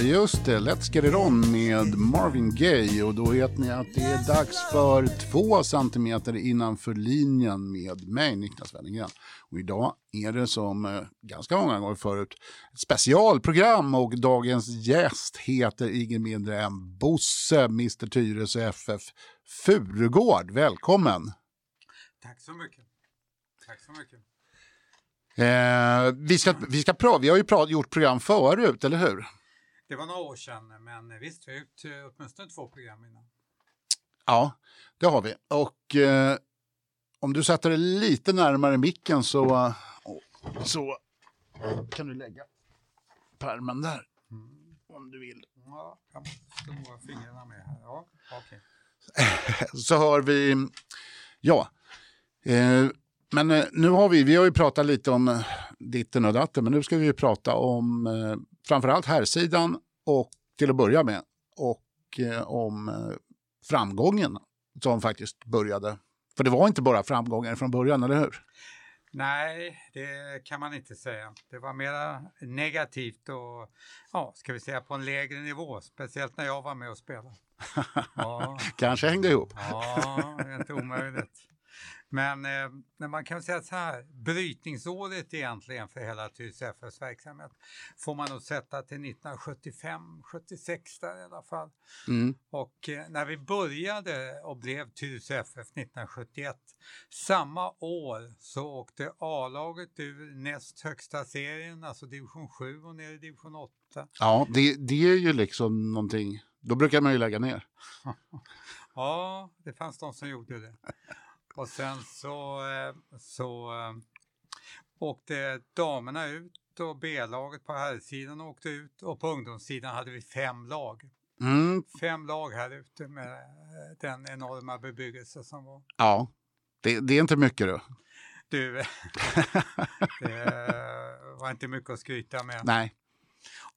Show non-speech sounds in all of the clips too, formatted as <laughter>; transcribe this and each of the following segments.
Just det. Let's get it on med Marvin Gaye. Och då vet ni att det är dags för två centimeter innanför linjen med mig, Niklas Wennergren. Och idag är det som eh, ganska många gånger förut ett specialprogram och dagens gäst heter ingen mindre än Bosse, Mr Tyresö FF Furugård. Välkommen! Tack så mycket. Tack så mycket. Eh, vi, ska, vi, ska pra, vi har ju pra, gjort program förut, eller hur? Det var några år sedan, men visst, vi har gjort eh, åtminstone två program innan. Ja, det har vi. Och eh, om du sätter dig lite närmare micken så, så kan du lägga pärmen där. Mm. Om du vill. Ja, jag måste fingrarna med här. Ja, okay. <laughs> så har vi, ja. Eh, men eh, nu har vi, vi har ju pratat lite om eh, ditten och datten, men nu ska vi prata om eh, framförallt herrsidan och till att börja med och eh, om eh, framgången som faktiskt började. För det var inte bara framgångar från början, eller hur? Nej, det kan man inte säga. Det var mera negativt och, ja, ska vi säga på en lägre nivå, speciellt när jag var med och spelade. <laughs> Ja. Kanske hängde ihop. Ja, det är inte omöjligt. Men eh, man kan säga så här, brytningsåret egentligen för hela Tyresö FFs verksamhet får man nog sätta till 1975, 76 där i alla fall. Mm. Och eh, när vi började och blev Tyresö FF 1971, samma år så åkte A-laget ur näst högsta serien, alltså division 7 och ner i division 8. Ja, det, det är ju liksom någonting, då brukar man ju lägga ner. <laughs> ja, det fanns de som gjorde det. Och sen så, eh, så eh, åkte damerna ut och B-laget på herrsidan åkte ut och på ungdomssidan hade vi fem lag. Mm. Fem lag här ute med eh, den enorma bebyggelse som var. Ja, det, det är inte mycket då. Du, <laughs> det <laughs> var inte mycket att skryta med. Nej.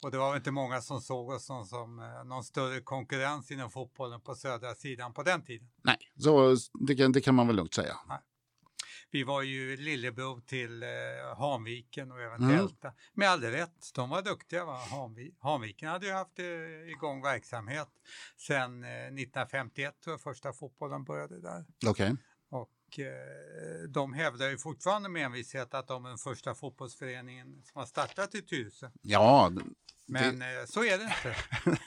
Och det var inte många som såg oss som, som eh, någon större konkurrens inom fotbollen på södra sidan på den tiden. Nej, så det, kan, det kan man väl lugnt säga. Nej. Vi var ju lillebror till eh, Hanviken och även mm. Älta. Med all rätt, de var duktiga. Va? Hanvi Hanviken hade ju haft eh, igång verksamhet sedan eh, 1951 tror jag första fotbollen började där. Okay. Och eh, de hävdar ju fortfarande med envishet att de är den första fotbollsföreningen som har startat i Tyresö. Ja, men det... Eh, så är det inte.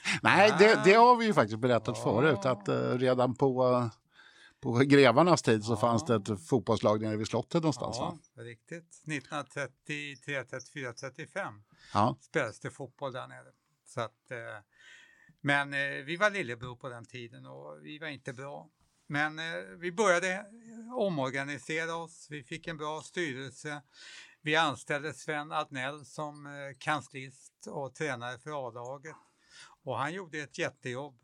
<laughs> Nej, det, det, har vi ju faktiskt berättat ja. förut att uh, redan på, på grevarnas tid så ja. fanns det ett fotbollslag nere vid slottet någonstans. Ja, va? riktigt. 1933, 34, 35 ja. spelades det fotboll där nere. Så att, uh, men uh, vi var lillebror på den tiden och vi var inte bra. Men vi började omorganisera oss, vi fick en bra styrelse. Vi anställde Sven Adnell som eh, kanslist och tränare för A-laget och han gjorde ett jättejobb.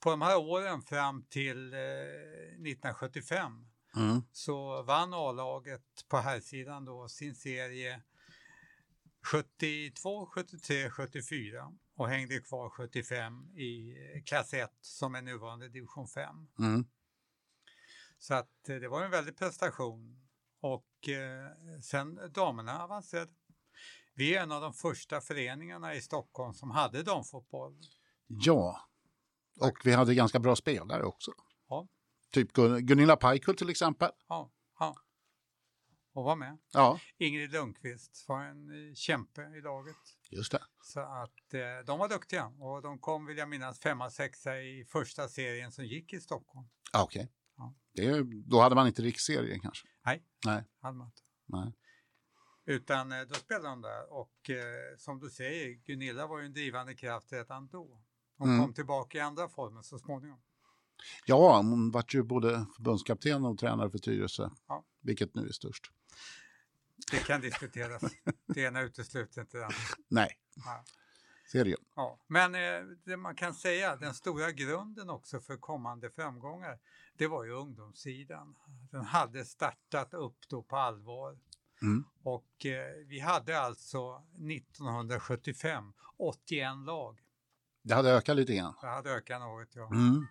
På de här åren fram till 1975 eh, mm. så vann A-laget på här sidan då sin serie 72, 73, 74 och hängde kvar 75 i klass 1 som är nuvarande division 5. Mm. Så att eh, det var en väldig prestation och eh, sen damerna avancerade. Vi är en av de första föreningarna i Stockholm som hade damfotboll. Ja, och vi hade ganska bra spelare också. Ja. Typ Gunilla Pajkull till exempel. Ja, ja. Och var med. Ja. Ingrid Lundqvist var en eh, kämpe i laget. Just det. Så att eh, de var duktiga och de kom, vill jag minnas, femma, sexa i första serien som gick i Stockholm. Okej. Okay. Det, då hade man inte riksserien kanske? Nej, Nej. hade man inte. Nej. Utan eh, då spelade de där och eh, som du säger, Gunilla var ju en drivande kraft redan då. Hon mm. kom tillbaka i andra former så småningom. Ja, hon var ju både förbundskapten och tränare för Tyresö, ja. vilket nu är störst. Det kan diskuteras. det ena utesluter inte det andra. <laughs> Nej. Ja serien. Ja, men eh, det man kan säga, den stora grunden också för kommande framgångar, det var ju ungdomssidan. Den hade startat upp då på allvar. Mm. Och eh, vi hade alltså 1975 81 lag. Det hade ökat lite grann. Det hade ökat något, ja. Mm.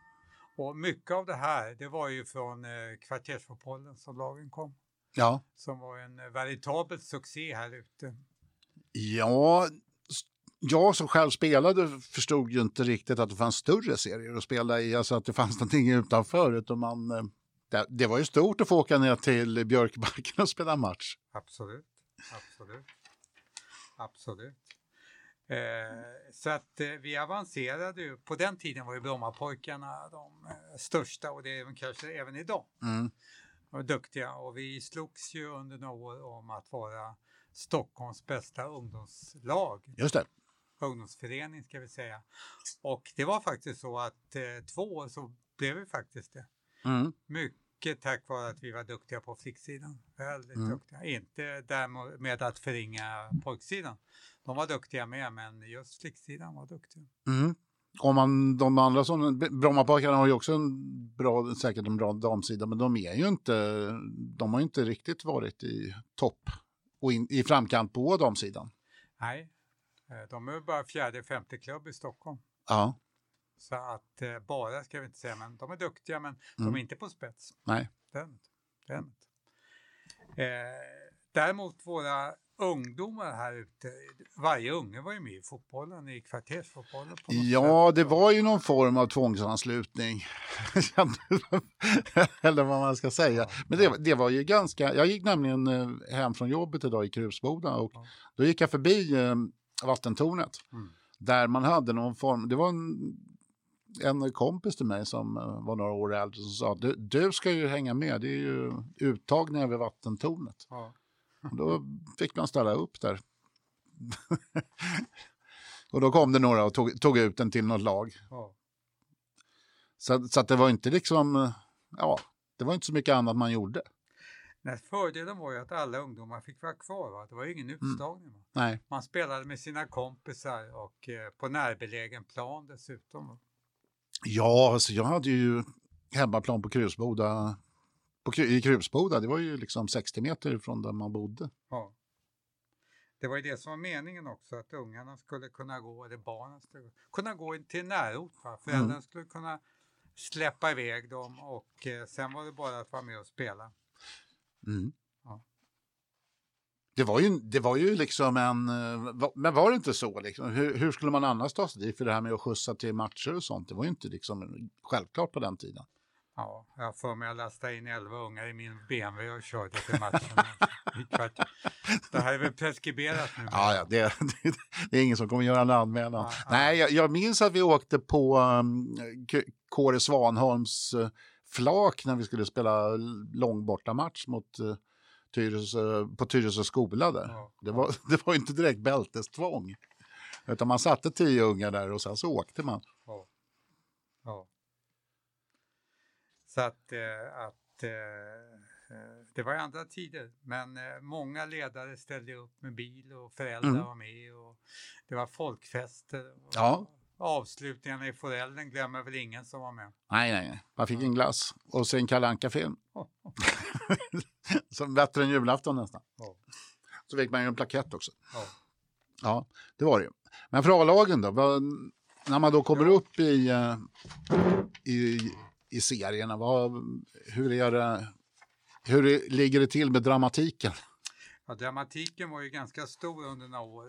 Och mycket av det här, det var ju från eh, kvartersfotbollen som lagen kom. Ja. Som var en veritabel succé här ute. Ja, jag som själv spelade förstod ju inte riktigt att det fanns större serier att spela i, alltså att det fanns <laughs> någonting utanför. Utan man, eh, det, det var ju stort att få åka ner till Björkbacken och spela match. Absolut, absolut, absolut. Eh, så att eh, vi avancerade ju. På den tiden var ju Brommapojkarna de eh, största och det är de kanske även idag. Mm. var duktiga och vi slogs ju under några år om att vara Stockholms bästa ungdomslag. Just det. Ungdomsförening ska vi säga. Och det var faktiskt så att eh, två år så blev vi faktiskt det. Mm. Mycket tack vare att vi var duktiga på flicksidan. Väldigt mm. duktiga. Inte därmed att förringa pojksidan. De var duktiga med, men just flicksidan var duktiga. Mm. Om man, de andra som, Brommapojkarna har ju också en bra, säkert en bra damsida, men de är ju inte, de har inte riktigt varit i topp och in, i framkant på damsidan. Nej, de är bara fjärde, femte klubb i Stockholm. Ja. Så att eh, bara ska vi inte säga, men de är duktiga, men mm. de är inte på spets. Nej. De inte. Eh, däremot våra ungdomar här ute, varje unge var ju med i fotbollen, i kvartersfotbollen. ja, sätt. det var ju någon form av tvångsanslutning. <laughs> Eller vad man ska säga. Ja, Men det, det, var ju ganska, jag gick nämligen eh, hem från jobbet idag i Krusboda och ja. då gick jag förbi eh, vattentornet. Mm. Där man hade någon form, det var en, en kompis till mig som eh, var några år äldre som sa du, du ska ju hänga med, det är ju uttagningar vid vattentornet. Ja. Då fick man ställa upp där. <laughs> och då kom det några och tog, tog ut den till något lag. Ja. Så, så att det var inte liksom, ja, det var inte så mycket annat man gjorde. Nej, fördelen var ju att alla ungdomar fick vara kvar. Va? Det var ju ingen mm. utslagning. Mm. Nej. Man spelade med sina kompisar och eh, på närbelägen plan dessutom. Va? Ja, alltså jag hade ju hemmaplan på Krusboda på, i Krusboda, det var ju liksom 60 meter från där man bodde. Ja. Det var ju det som var meningen också, att ungarna skulle kunna gå, eller barnen skulle kunna gå till närort. Föräldrarna mm. skulle kunna släppa iväg dem och eh, sen var det bara att vara med och spela. Mm. Ja. Det, var ju, det var ju liksom en, eh, men var det inte så? Liksom? Hur, hur skulle man annars ta sig dit? För det här med att skjutsa till matcher och sånt, det var ju inte liksom självklart på den tiden. Ja, jag får mig att lasta in elva ungar i min BMW och körde till matchen. <laughs> det här är väl preskriberat nu? Ja, ja det, <laughs> det, det, är ingen som kommer göra en anmälan. Ja, Nej, jag, jag, minns att vi åkte på um, Kåre Svanholms uh, flak när vi skulle spela långbortamatch mot uh, Tyresö, på Tyresö skola där. Ja, det, var, <laughs> det var inte direkt bältestvång. Utan man satte tio ungar där och sen så åkte man. Ja. ja. Så att, eh, att eh, eh, det var andra tider, men många ledare ställde upp med bil och föräldrar mm. var med och det var folkfester. ja. Avslutningarna i Forellen glömmer väl ingen som var med. Nej, nej, nej. Man fick en glass och sen Kalle Anka-film. <laughs> som bättre än julafton nästan. Oh. Så fick man ju en plakett också. Oh. Ja, det var det ju. Men för A-lagen då? När man då kommer ja. upp i, i i serierna. Vad, hur, är det, hur ligger det till med dramatiken? Ja, dramatiken var ju ganska stor under några år.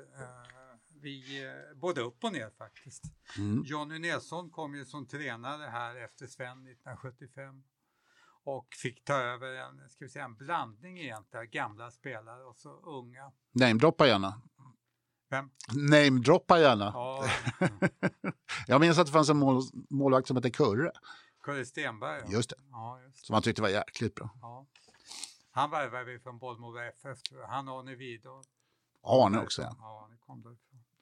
Vi, eh, både upp och ner faktiskt. Mm. Jonny Nilsson kom ju som tränare här efter Sven 1975 och fick ta över en, ska vi säga, en blandning egentligen, gamla spelare och så unga. Namedroppa gärna. Vem? Namedroppa gärna. Ja. <laughs> Jag minns att det fanns en mål, målvakt som hette Kurre. Kurre Stenberg. Ja. Just, det. Ja, just det. Som han tyckte var jäkligt bra. Ja. Han värvade vi från Bollmora FF. Han och Arne Widor. Arne också ja.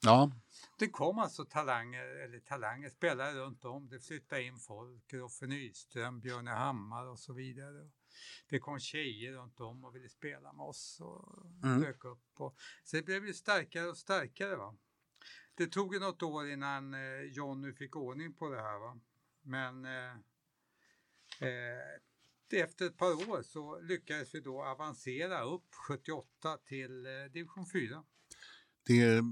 Ja. Det kom alltså talanger, eller talanger, spelare runt om. Det flyttade in folk, Roffe Nyström, Björne Hammar och så vidare. Det kom tjejer runt om och ville spela med oss och mm. dök upp. Och, så det blev ju starkare och starkare. Va? Det tog ju något år innan eh, Jonny fick ordning på det här. Va? Men eh, eh, efter ett par år så lyckades vi då avancera upp 78 till eh, division 4. Det,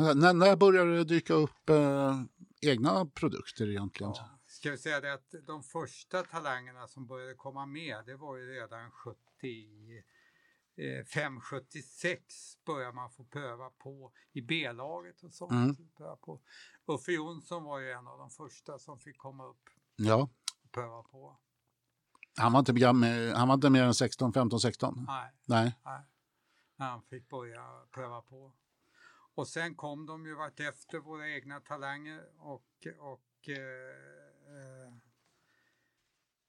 när, när började det dyka upp eh, egna produkter egentligen? Ja, ska vi säga det att de första talangerna som började komma med det var ju redan 70 576 börjar man få pröva på i B-laget och sånt. Mm. På. Uffe Jonsson var ju en av de första som fick komma upp ja. och pröva på. Han var inte, han var inte mer än 16, 15, 16? Nej. Nej. Nej. Han fick börja pröva på. Och sen kom de ju vart efter våra egna talanger och, och eh, eh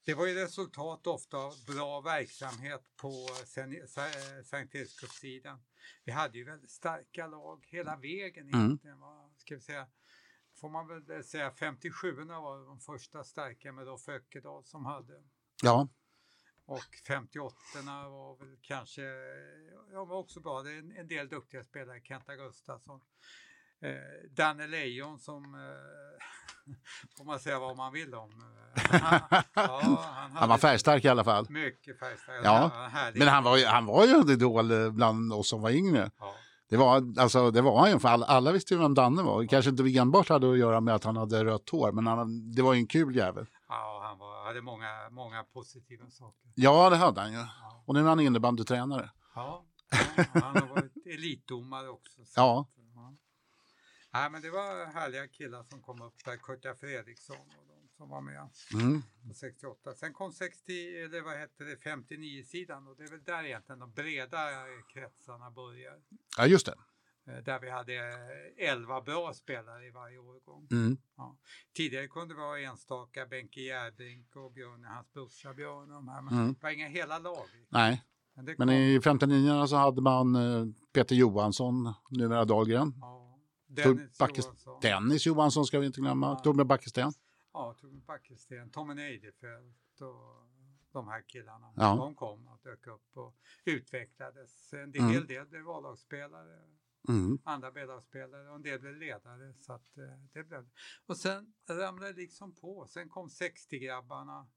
det var ju resultat ofta av bra verksamhet på Sankt Erikskustssidan. Vi hade ju väldigt starka lag hela vägen mm. egentligen. Va? Ska vi säga, får man väl säga 57 var de första starka med Rolf Öckedal som hade. Ja. Och 58 var väl kanske, ja var också bra, det är en, en del duktiga spelare, Kenta Gustafsson. Eh, Danne Lejon som eh, <laughs> får man säga vad man vill om. Han, <laughs> ja, han, han var färgstark i alla fall. Mycket färgstark. Ja. Men han var, han var ju en idol bland oss som var yngre. Ja. Det var, alltså, det var han ju, för alla, alla visste ju vem Danne var. Kanske inte enbart hade att göra med att han hade rött hår, men han, det var ju en kul jävel. Ja, han hade många, många positiva saker. Ja, det hade han ju. Ja. Och nu är han innebandytränare. Ja, ja, han har varit elitdomare också. ja. Nej, men det var härliga killar som kom upp där, Kurta Fredriksson och de som var med mm. på 68. Sen kom 60, eller vad hette det, 59-sidan och det är väl där egentligen de breda kretsarna börjar. Ja, just det. Eh, där vi hade 11 bra spelare i varje årgång. Mm. Ja. Tidigare kunde det vara enstaka Benke Järbrink och Björn, hans brorsa Björn och de här, men mm. det var inga hela lag. Nej, men, men i 59 så hade man eh, Peter Johansson, numera Dahlgren. Ja. Dennis, Backes Johansson. Dennis Johansson ska vi inte glömma. Ja. Torbjörn Backesten. Ja, Torbjörn Backesten, Tommy Neidefelt och de här killarna. Ja. De kom och dök upp och utvecklades. En del, mm. del blev A-lagsspelare, mm. andra B-lagsspelare och en del blev ledare. Så att, eh, det blev. Och sen ramlade det liksom på. Sen kom 60-grabbarna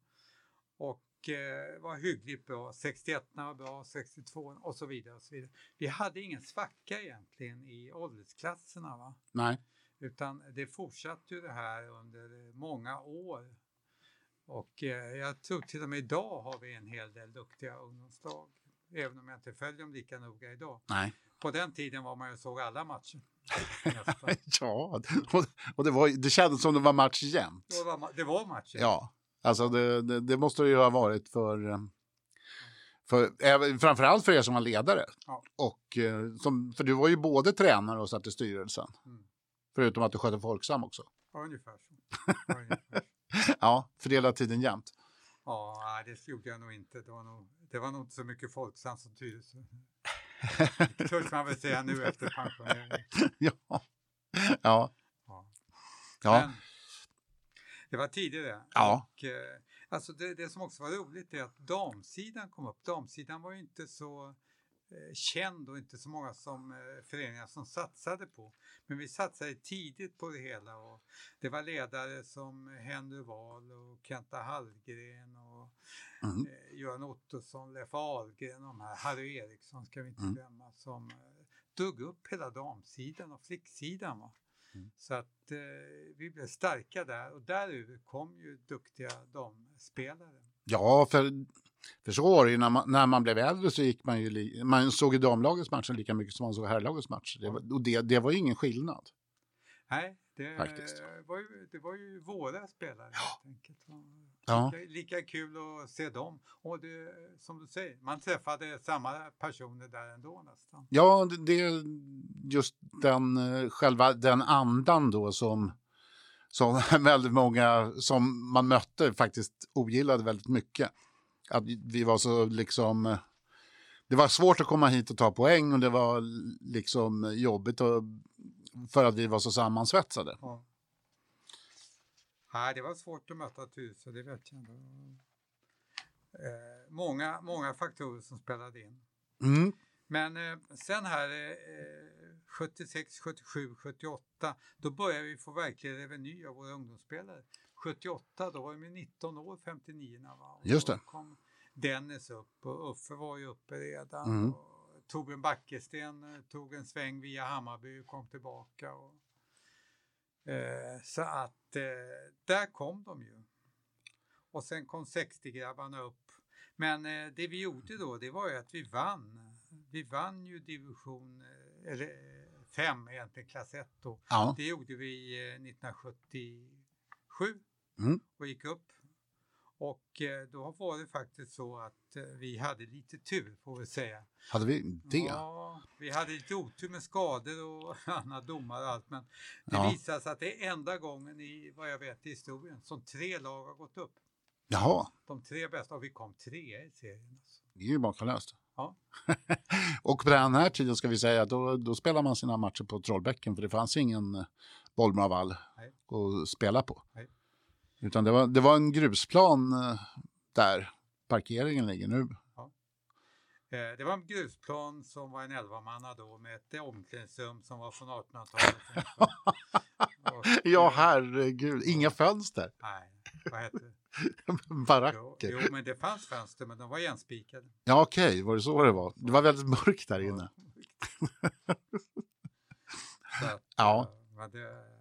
och eh, var hyggligt bra. 61 var bra, 62 och så vidare. och så vidare. Vi hade ingen svacka egentligen i åldersklasserna. Va? Nej. Utan det fortsatte ju det här under många år. Och eh, jag tror till och med idag har vi en hel del duktiga ungdomslag. Även om jag inte följer dem lika noga idag. Nej. På den tiden var man ju såg alla matcher. <laughs> ja, och det, var, det kändes som det var match jämt. Det var, det var match jämt. Ja. Alltså det, det, det, måste det ju ha varit för, eh, för framförallt för er som var ledare. Ja. Och, eh, som, för du var ju både tränare och satt i styrelsen. Mm. Förutom att du skötte Folksam också. Ja, ungefär så. <laughs> Ja, fördela tiden jämt. Ja, det gjorde jag nog inte. Det var nog, det var nog inte så mycket Folksam som styrelse. Törs man väl säga nu efter pensioneringen. <laughs> ja. Ja. ja. ja. Det var tidigare. Ja. Och, eh, alltså det, det, som också var roligt är att damsidan kom upp. Damsidan var ju inte så eh, känd och inte så många som eh, föreningar som satsade på. Men vi satsade tidigt på det hela och det var ledare som Henry Wahl och Kenta Hallgren och mm. eh, Göran Ottosson, Leif Ahlgren och de här, Harry Eriksson ska vi inte mm. glömma, som eh, drog upp hela damsidan och flicksidan. Va? Mm. Så att eh, vi blev starka där och därur kom ju duktiga damspelare. Ja, för, för så var det ju när man, när man blev äldre så gick man ju, man såg ju damlagets matcher lika mycket som man såg herrlagets matcher. Det var, och det, det var ju ingen skillnad. Nej, det var, ju, det var ju våra spelare ja. helt enkelt. Ja. Lika, lika, kul att se dem. Och det, som du säger, man träffade samma personer där ändå nästan. Ja, det är just den eh, själva den andan då som, som <laughs> väldigt många som man mötte faktiskt ogillade väldigt mycket. Att vi var så liksom eh, det var svårt att komma hit och ta poäng och det var liksom jobbigt och, för att vi var så sammansvetsade. Ja. Nej, det var svårt att möta Tyresö, det vet jag. Eh, många, många faktorer som spelade in. Mm. Men eh, sen här eh, 76, 77, 78 då började vi få verklig reveny av våra ungdomsspelare. 78 då var vi 19 år, 59 va? Just det. kom Dennis upp och Uffe var ju uppe redan. Mm. Och Torbjörn Backesten eh, tog en sväng via Hammarby och kom tillbaka. Och, eh, så att eh, där kom de ju. Och sen kom 60-grabbarna upp. Men eh, det vi gjorde då det var ju att vi vann vi vann ju division, eh, eller fem egentligen, klass 1 då. Ja. Det gjorde vi 1977 Mm. och gick upp. Och eh, då var det faktiskt så att eh, vi hade lite tur får vi säga. Hade vi det? Ja, vi hade lite otur med skador och <laughs> andra domar och allt men det Ja. visade sig att det är enda gången i vad jag vet i historien som tre lag har gått upp. Jaha, De tre bästa och vi kom trea i serien. Alltså. det är ju makalöst. Ja. <laughs> och på den här tiden ska vi säga då, då spelar man sina matcher på Trollbäcken för det fanns ingen bollmravall att spela på. Nej. Utan det var, det var en grusplan eh, där parkeringen ligger nu. Eh, Det var en grusplan som var en elvamanna då med ett omklädningsrum som var från 1800-talet. <laughs> Och, Ja, eh, herregud, inga fönster. Nej, vad hette det? <laughs> Jo, Baracker. jo, men det fanns fönster men de var igenspikade. Ja, okej, var det så det var? Det var väldigt mörkt där inne. <laughs> Ja. det,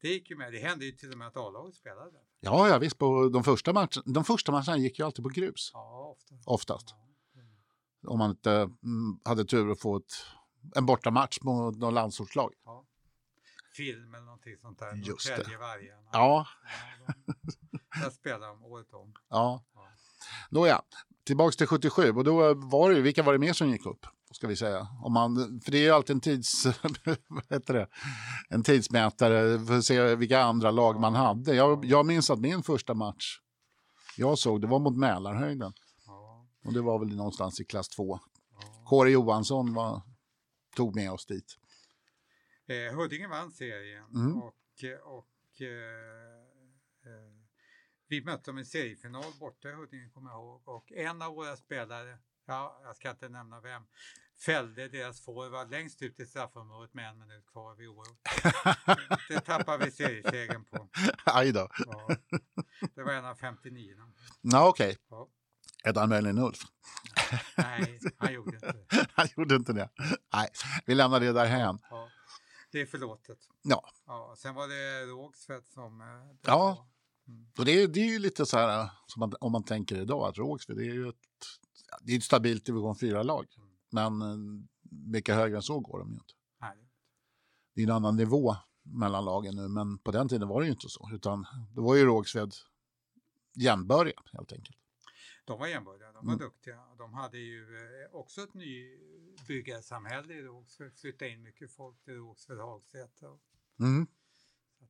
det gick ju med. Det hände ju till och med att A-laget spelade. Ja, ja visst, på de första, matchen, de första matcherna gick ju alltid på grus, Ja, ofta. oftast. Ja. Om man inte mm, hade tur att få ett, en bortamatch mot någon landsortslag. Ja. Film eller någonting sånt där. Just det. Norrtälje Vargarna. Ja, Ja, de, där spelar de året om. ja. Ja. Nåja, tillbaks till 77 och då var det vilka var det mer som gick upp? Ska vi säga. Om man, för det är ju alltid en, tids, <laughs> vad heter det? en tidsmätare för att se vilka andra lag man hade. Jag, jag minns att min första match jag såg, det var mot Mälarhöjden. Och det var väl någonstans i klass 2. ja. Kåre Johansson var, tog med oss dit. Eh, Huddinge vann serien Mm. och, och eh, eh, vi mötte dem i seriefinal borta i Huddinge kommer jag ihåg och en av våra spelare, ja, jag ska inte nämna vem, fällde deras forward längst ut i straffområdet med en minut kvar vid oavgjort. Det <laughs> tappade vi seriesegern på. Aj då. Ja. Det var en av 59. Ja, okej. Ja. Hette han möjligen Ulf? Nej, han gjorde inte det. <laughs> Han gjorde inte det. Nej, vi lämnar det därhän. Ja. Det är förlåtet. Ja. Ja, sen var det Rågsved som... eh, Ja. Mm. Och det, är, det är ju lite så här, som man, om man tänker idag, att Rågsved det är ju ett, det är ett stabilt division 4-lag. Mm. Men eh, mycket högre än så går de ju inte. Nej, Det är en annan nivå mellan lagen nu, men på den tiden var det ju inte så. Utan det var ju Rågsved jämnbördiga helt enkelt. De var jämbördiga, de var Mm. duktiga. De hade ju eh, också ett nybyggarsamhälle i Rågsved, flyttade in mycket folk till Rågsved, Hagsätra. Mm.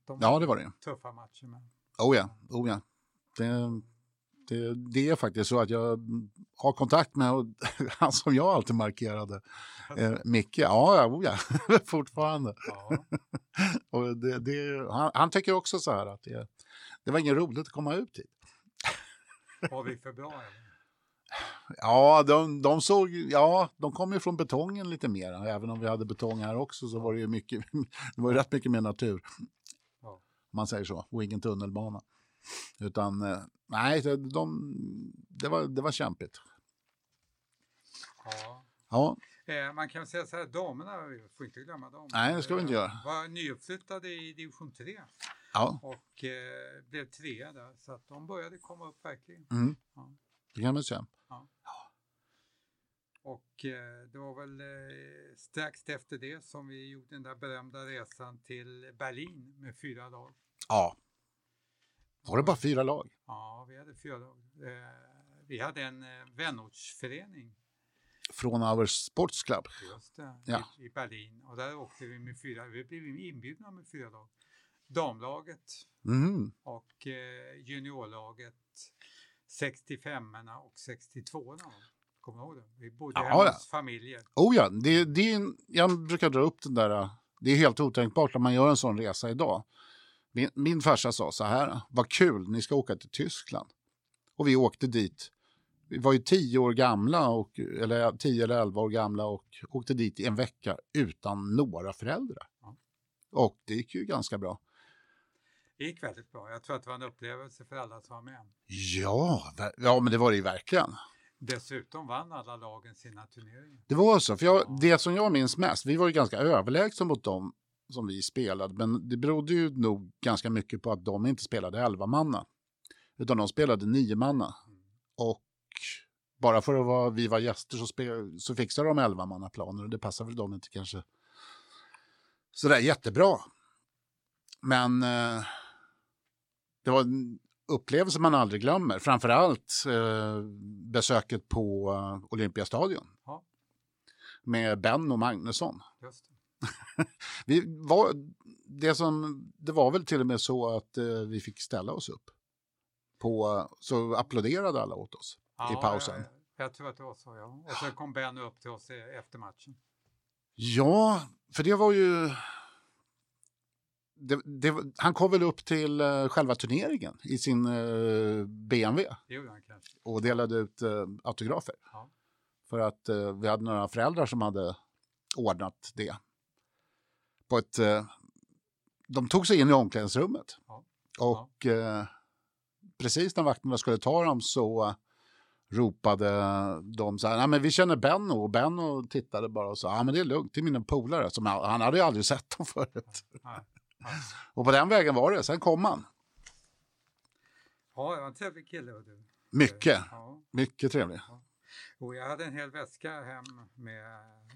De Ja, det var det. Tuffa matcher med. Oh ja, oh ja. Det, det, det är faktiskt så att jag har kontakt med <laughs> han som jag alltid markerade, eh, Micke. Ja, oh ja, <laughs> fortfarande. Ja, <laughs> Och det, det, han, han tycker också så här att det, det var inget roligt att komma ut hit. var vi för bra eller? <sighs> Ja, de, de såg, ja, de kom ju från betongen lite mer. Även om vi hade betong här också så var det ju mycket, det var ju rätt mycket mer natur. Om man säger så, och ingen tunnelbana. Utan, eh, nej, de, de, det, var, det var kämpigt. Ja. Ja, Eh, man kan säga så här, damerna, vi får inte glömma dem. Nej, det ska vi inte eh, göra. Var nyuppflyttade i division 3 ja. och eh, blev trea där. Så att de började komma upp verkligen. Mm. Ja. det kan man säga. Och eh, det var väl eh, strax efter det som vi gjorde den där berömda resan till Berlin med fyra lag. Ja. Var det bara fyra lag? Ja, vi hade fyra lag. Eh, vi hade en eh, vänortsförening Från Our Sports Club? just det, Ja. i, i Berlin och där åkte vi med fyra, vi blev inbjudna med fyra lag. Damlaget Mm. och eh, juniorlaget 65orna och 62orna. Kommer du ihåg det? Vi bodde hemma hos familjer. Oh ja, det, det är, jag brukar dra upp den där, det är helt otänkbart att man gör en sån resa idag. Min, min farsa sa så här, vad kul, ni ska åka till Tyskland. Och vi åkte dit, vi var ju tio år gamla, och, eller tio eller elva år gamla och åkte dit i en vecka utan några föräldrar. Ja. Och det gick ju ganska bra. Det gick väldigt bra. Jag tror att det var en upplevelse för alla som var med. Ja, ja men det var det ju verkligen. Dessutom vann alla lagen sina turneringar. Det var så, för jag, Ja. det som jag minns mest, vi var ju ganska överlägsna mot dem som vi spelade, men det berodde ju nog ganska mycket på att de inte spelade elva manna utan de spelade nio manna. Och bara för att vara, vi var gäster så, så fixade de elvamannaplaner och det passar väl dem inte kanske sådär jättebra. Men eh, det var en upplevelse man aldrig glömmer. Framförallt eh, besöket på uh, Olympiastadion. Ja. Med Ben och Magnusson. Just det. <laughs> vi var, det, som, det var väl till och med så att eh, vi fick ställa oss upp. På, så applåderade alla åt oss ja, i pausen. Jag, jag, tror att det var så, ja. Och så kom Ben upp till oss efter matchen. Ja, för det var ju det, det, han kom väl upp till uh, själva turneringen i sin BMW. Och delade ut autografer. Ja. För att vi hade några föräldrar som hade ordnat det. På ett, de tog sig in i omklädningsrummet. Ja. Och ja. precis när vakterna skulle ta dem så ropade de så här, nej men vi känner Benno och Benno tittade bara och sa, ja men det är lugnt, det är mina polare. Som han hade ju aldrig sett dem <laughs> förut. Nej. Och på den vägen var det. Sen kom han. Ja, det var en trevlig kille. Du. Mycket. Ja. Mycket trevlig. Och jag hade en hel väska hem med,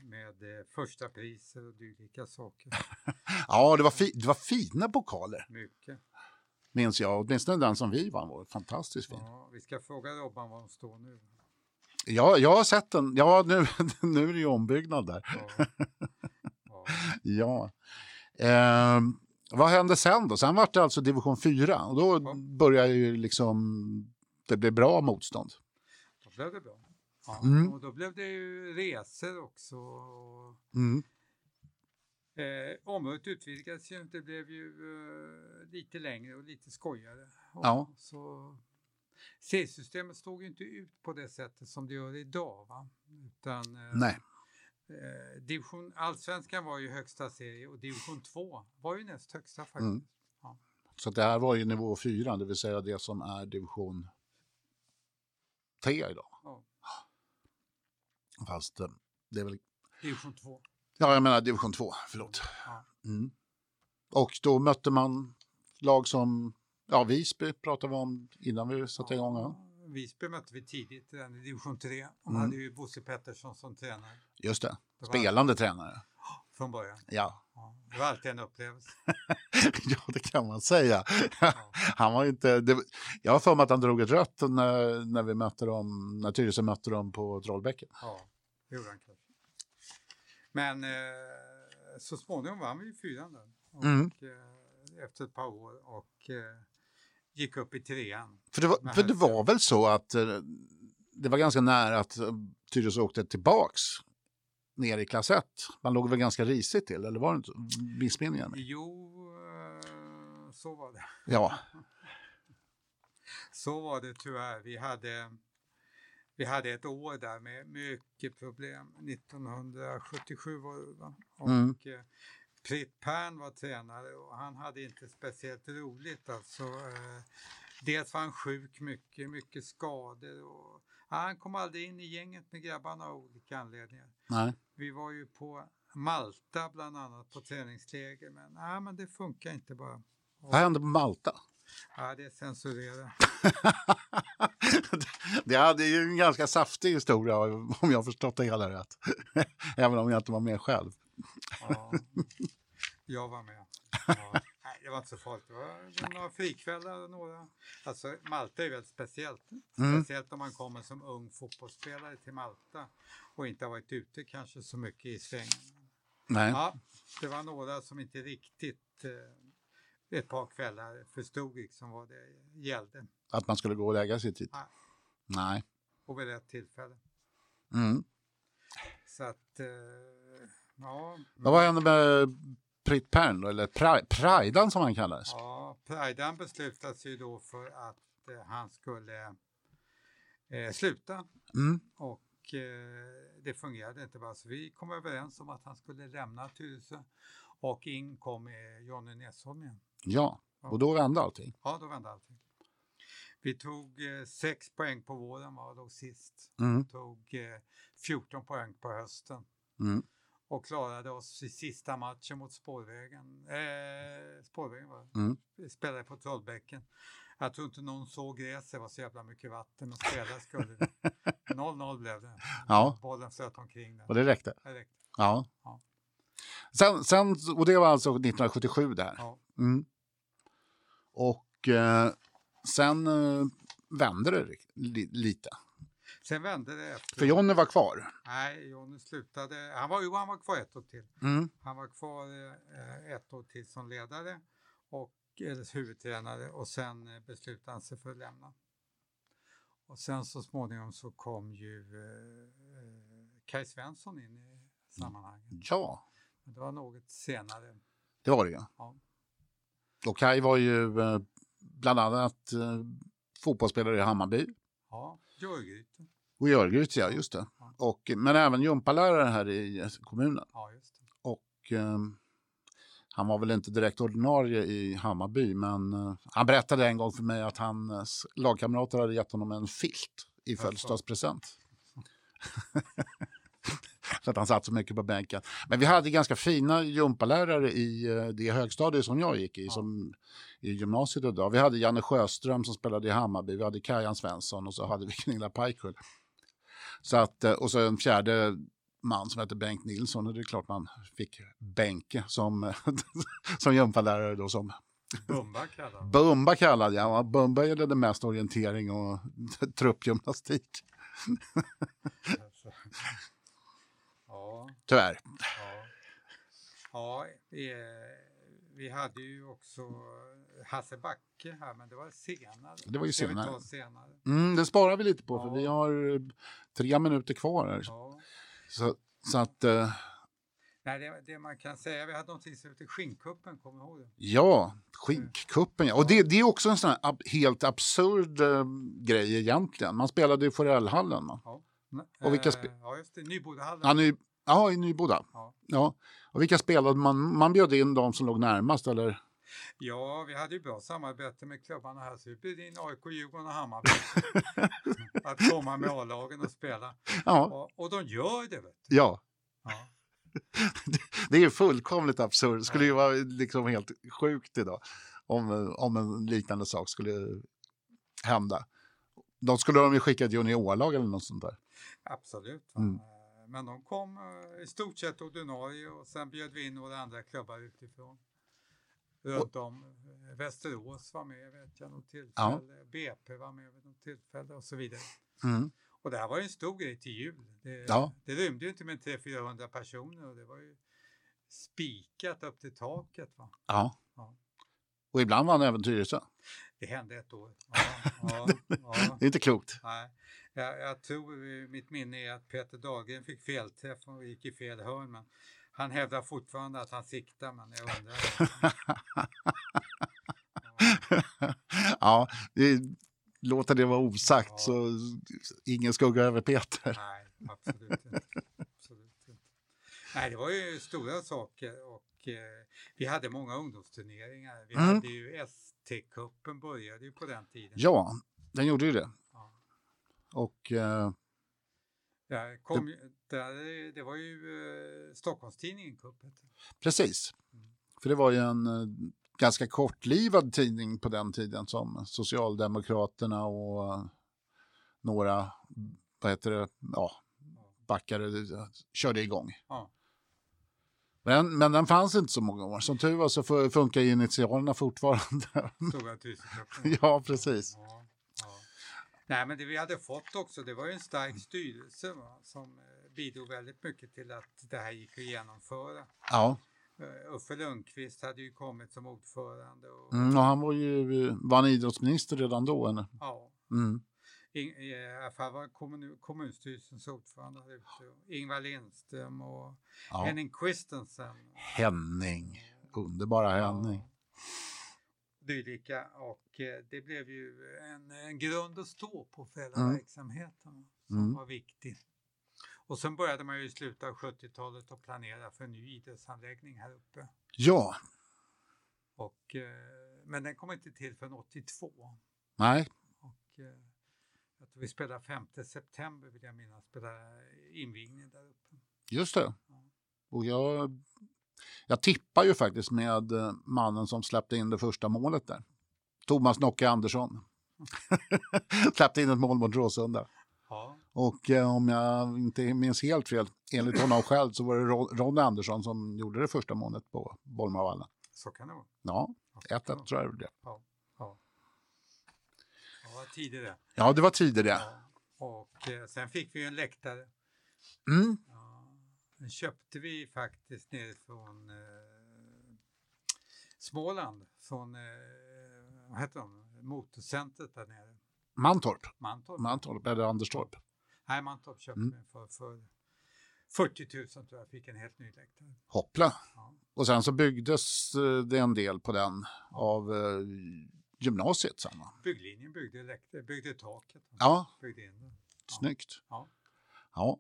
med eh, första priser och dylika saker. <laughs> ja, det var, fi, det var fina pokaler. Mycket. Minns jag, åtminstone den som vi vann var fantastiskt fin. Ja, vi ska fråga Robban var de står nu. Ja, jag har sett den. Ja, nu, <laughs> nu är det ju ombyggnad där. Ja. <laughs> ja. ja. Um, vad hände sen då? Sen var det alltså division 4 och då ja. började ju liksom det blev bra motstånd. Då blev det bra. Ja, mm. Och då blev det ju resor också. Mm. Eh, området utvidgades ju, det blev ju eh, lite längre och lite skojigare. Och ja. så C-systemet stod ju inte ut på det sättet som det gör idag. Va? Utan, eh, Nej. Eh, division, allsvenskan var ju högsta serie och division 2 var ju näst högsta faktiskt. Mm. Ja. Så det här var ju nivå 4, det vill säga det som är division 3 idag. Fast eh, det är väl... Division 2. Ja, jag menar division 2, förlåt. Mm. Och då mötte man lag som, ja, Visby pratade vi om innan vi satte igång. Ja. Visby mötte vi tidigt i division 3. De mm. hade ju Bosse Pettersson som tränare. Just det, spelande det var... tränare. Från början? Ja. ja. Det var alltid en upplevelse. <laughs> ja, det kan man säga. <laughs> Han var inte, det, jag har för mig att han drog ett rött när, när vi mötte dem, när Tyresö mötte dem på Trollbäcken. Ja, det gjorde han kanske. Men eh, så småningom vann vi fyran där. Och, mm. eh, efter ett par år och eh, gick upp i trean. För det var, för det var väl så att eh, det var ganska nära att eh, Tyresö åkte tillbaks ner i klass 1. Man låg väl ganska risigt till, eller var det inte missminner Jo, eh, så var det. Ja. <laughs> så var det tyvärr. Vi hade, vi hade ett år där med mycket problem. 1977 var det va? Och mm. Pritt Pern var tränare och han hade inte speciellt roligt. Alltså, eh, dels var han sjuk mycket, mycket skador. Och, ja, han kom aldrig in i gänget med grabbarna av olika anledningar. Nej. Vi var ju på Malta bland annat på träningsläger men, ja, men det funkar inte bara. Vad hände på Malta? Ja, det är censurerat. <laughs> det hade ju en ganska saftig historia om jag har förstått det hela rätt. <laughs> Även om jag inte var med själv. Ja, jag var med. Ja. Nej, det var inte så farligt. Det var några frikvällar några... Alltså Malta är väldigt speciellt. Mm. Speciellt om man kommer som ung fotbollsspelare till Malta och inte har varit ute kanske så mycket i svängen. Nej. Ja, det var några som inte riktigt eh, ett par kvällar förstod liksom vad det gällde. Att man skulle gå och lägga sig tid? Nej. Nej. Och vid rätt tillfälle. Mm. Så att eh, Ja. Vad hände med Pritt Pern, eller Prajdan som han kallades? Ja, Prajdan beslutades ju då för att eh, han skulle eh, sluta. Mm. Och eh, det fungerade inte bara, så vi kom överens om att han skulle lämna Tyresö och in kom Jonny Näsholm igen. Ja, och då vände allting? Ja, då vände allting. Vi tog eh, sex poäng på våren var då sist. Mm. Tog eh, 14 poäng på hösten. Mm och klarade oss i sista matchen mot Spårvägen. Eh, spårvägen var mm. Vi spelade på Trollbäcken. Jag tror inte någon såg gräset, det var så jävla mycket vatten och spela skulle <laughs> 0-0 blev det. Ja. Bollen flöt omkring. Där. Och det räckte? Det räckte. Ja. ja. Sen, sen, och det var alltså 1977 där. Ja. Mm. Och eh, sen eh, vände det li lite. Sen vände det. Efter. För Jonny var kvar? Nej, Jonny slutade. Han var, jo, han var kvar ett år till. Mm. Han var kvar eh, ett år till som ledare och eller huvudtränare och sen eh, beslutade han sig för att lämna. Och sen så småningom så kom ju eh, eh Kaj Svensson in i sammanhanget. Ja. Men det var något senare. Det var det ja. ja. Och Kaj var ju eh, bland annat eh, fotbollsspelare i Hammarby. Ja, Jörgryte. Och Jörgryte, ja just det. Ja. Och, men även gympalärare här i eh, kommunen. Ja, just det. Och eh, han var väl inte direkt ordinarie i Hammarby, men uh, han berättade en gång för mig att hans lagkamrater hade gett honom en filt i födelsedagspresent. <laughs> så att han satt så mycket på bänken. Men vi hade ganska fina gympalärare i uh, det högstadiet som jag gick i, ja. som i gymnasiet idag. Vi hade Janne Sjöström som spelade i Hammarby, vi hade Kajan Svensson och så hade vi <laughs> Gunilla Pajkull. Så att, uh, och så en fjärde man som hette Bengt Nilsson och det är klart man fick Benke som, <laughs> som gympalärare då som Bumba kallad. Bumba kallad, ja. Bumba gällde mest orientering och <laughs> truppgymnastik. Ja. Tyvärr. Ja, ja vi, hade ju också Hasse Backe här, men det var senare. Det var ju senare. senare. Mm, det sparar vi lite på, ja. för vi har tre minuter kvar här. Ja. Så, så att... Uh... Nej, det, det, man kan säga, vi hade någonting som heter Skinkkuppen, kommer du ihåg det? Ja, Skinkkuppen ja. Och det, det är också en sån här ab helt absurd uh, grej egentligen. Man spelade i Forellhallen. Ja. Och vilka spe... ja, just det, Nybodahallen. Ja, ny... ja, i Nyboda. Ja. ja. Och vilka spelade man? Man bjöd in de som låg närmast, eller? Ja, vi hade ju bra samarbete med klubbarna här så vi bjöd in AIK, Djurgården och Hammarby <laughs> att komma med A-lagen och spela. Ja. Och, och de gör det. Vet du. Ja. ja. <laughs> det är ju fullkomligt absurt. Det skulle ju vara liksom helt sjukt idag om, om en liknande sak skulle hända. De skulle de ju skicka ett juniorlag eller något sånt där. Absolut. Mm. Men de kom eh, i stort sett ordinarie och sen bjöd vi in några andra klubbar utifrån runt om. Västerås var med vet jag något tillfälle, ja. BP var med vid något tillfälle och så vidare. Mm. Och det här var ju en stor grej till jul. Det, ja. det rymde ju inte med 300-400 personer och det var ju spikat upp till taket. Va? Ja. ja. Och ibland vann även Tyresö. Det hände ett år. <laughs> Ja, ja. det är inte klokt. Nej. Jag, jag tror, mitt minne är att Peter Dahlgren fick felträff och gick i fel hörn. Men han hävdar fortfarande att han siktar, men jag undrar. <laughs> ja, det, låter det vara osagt ja. så ingen skugga över Peter. Nej, absolut inte. absolut inte. Nej, det var ju stora saker och eh, vi hade många ungdomsturneringar. Vi mm. hade ju ST-cupen började ju på den tiden. Ja, den gjorde ju det. Och eh, Ja, kom, det, det var ju eh, Stockholmstidningen Cup. Precis, mm. för det var ju en eh, ganska kortlivad tidning på den tiden som Socialdemokraterna och eh, några, vad heter det, ja, backare eh, körde igång. Ja. Men, men den fanns inte så många år. Som tur var så funkar initialerna fortfarande. Stora <laughs> Ja, precis. Ja. Nej, men det vi hade fått också, det var ju en stark styrelse va, som eh, bidrog väldigt mycket till att det här gick att genomföra. Ja. Uh, Uffe Lundqvist hade ju kommit som ordförande. Och, mm, och han var ju var han idrottsminister redan då? Eller? Ja. Mm. In, fall var kommun, kommunstyrelsens ordförande. Ingvar Lindström och ja. Henning Christensen. Henning, underbara Henning. Ja dylika och eh, det blev ju en, en grund att stå på för hela mm. verksamheten som mm. var viktig. Och sen började man ju i slutet av 70-talet att planera för en ny idrottsanläggning här uppe. Ja. Och, eh, men den kom inte till förrän 82. Nej. Och, eh, jag tror vi spelade 5 september vill jag minnas, spelade invigning där uppe. Just det. Ja. Och jag jag tippar ju faktiskt med eh, mannen som släppte in det första målet där. Thomas Nocke Andersson. <laughs> släppte in ett mål mot Råsunda. Ja. Och eh, om jag inte minns helt fel, enligt honom själv så var det Ronny Andersson som gjorde det första målet på Bolmavallen. Så kan det vara. Ja, 1-1 tror jag det ja, ja. Det var tidigare. Ja, det var tidigare. Ja. Och eh, sen fick vi en läktare. Mm. Ja, den köpte vi faktiskt nerifrån eh, Småland, från, eh, vad heter de, motorcentret där nere. Mantorp? Mantorp, Mantorp eller Anderstorp? Nej, Mantorp köpte mm. den för, för 40 000 tror jag, fick en helt ny läktare. Hoppla! Ja. Och sen så byggdes eh, det en del på den ja. av eh, gymnasiet sen va? Bygglinjen byggde, läktare, byggde taket. Ja. Byggde in det. Snyggt. Ja. ja.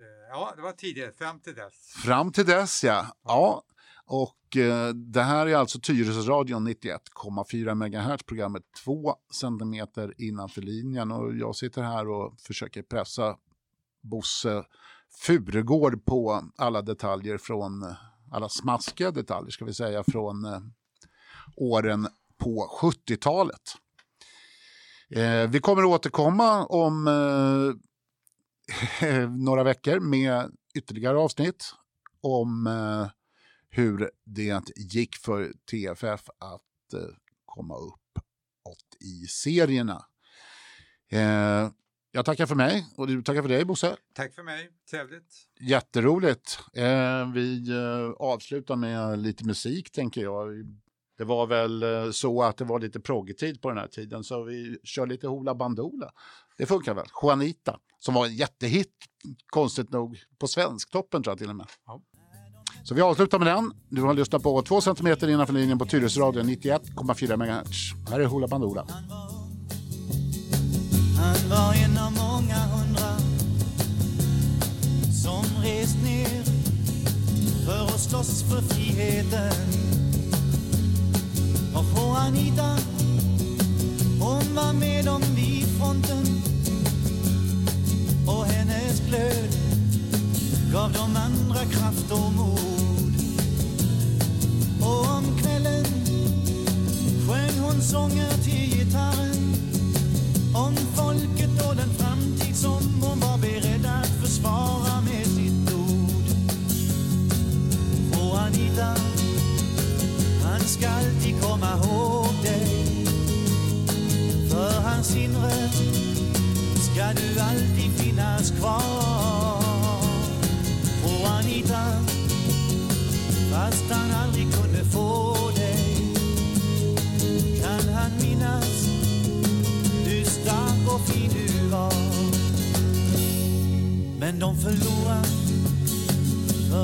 Eh, ja, det var tidigare, fram till dess. Fram till dess ja. Ja, och eh, det här är alltså Tyresöradion 91,4 MHz, programmet 2 cm innanför linjen. Och jag sitter här och försöker pressa Bosse Furugård på alla detaljer från, alla smaskiga detaljer ska vi säga, från eh, åren på 70-talet. Eh, vi kommer att återkomma om eh, <laughs> några veckor med ytterligare avsnitt om eh, hur det gick för TFF att eh, komma uppåt i serierna. Eh, jag tackar för mig och du tackar för dig Bosse. Tack för mig, trevligt. Jätteroligt. Vi avslutar med lite musik tänker jag. Det var väl så att det var lite proggetid på den här tiden så vi kör lite Hoola Bandoola. Det funkar väl? Juanita, som var en jättehit, konstigt nog, på Svensktoppen tror jag till och med. Ja. Så vi avslutar med den. Du har lyssnat på 2 cm innanför linjen på Tyresöradion 91,4 MHz. Här är Hoola Bandoola. Han var en av många hundra som rest ner för att slåss för friheten.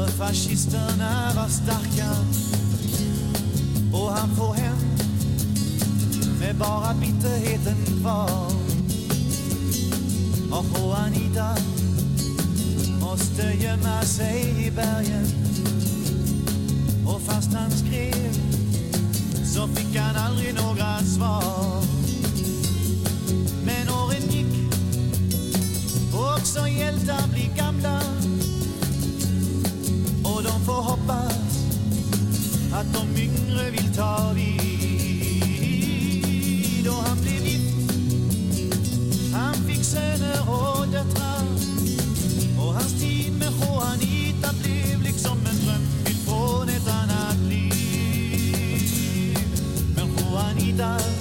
För fascisterna var starka och han får hem med bara bitterheten kvar. Och Juanita måste gömma sig i bergen och fast han skrev så fick han aldrig några svar. Men åren gick och också hjältar blir gamla de får hoppas att de yngre vill ta vid. Och han blev gift, han fick söner och döttrar och hans tid med Juanita blev liksom en dröm ifrån ett annat liv. Men Juanita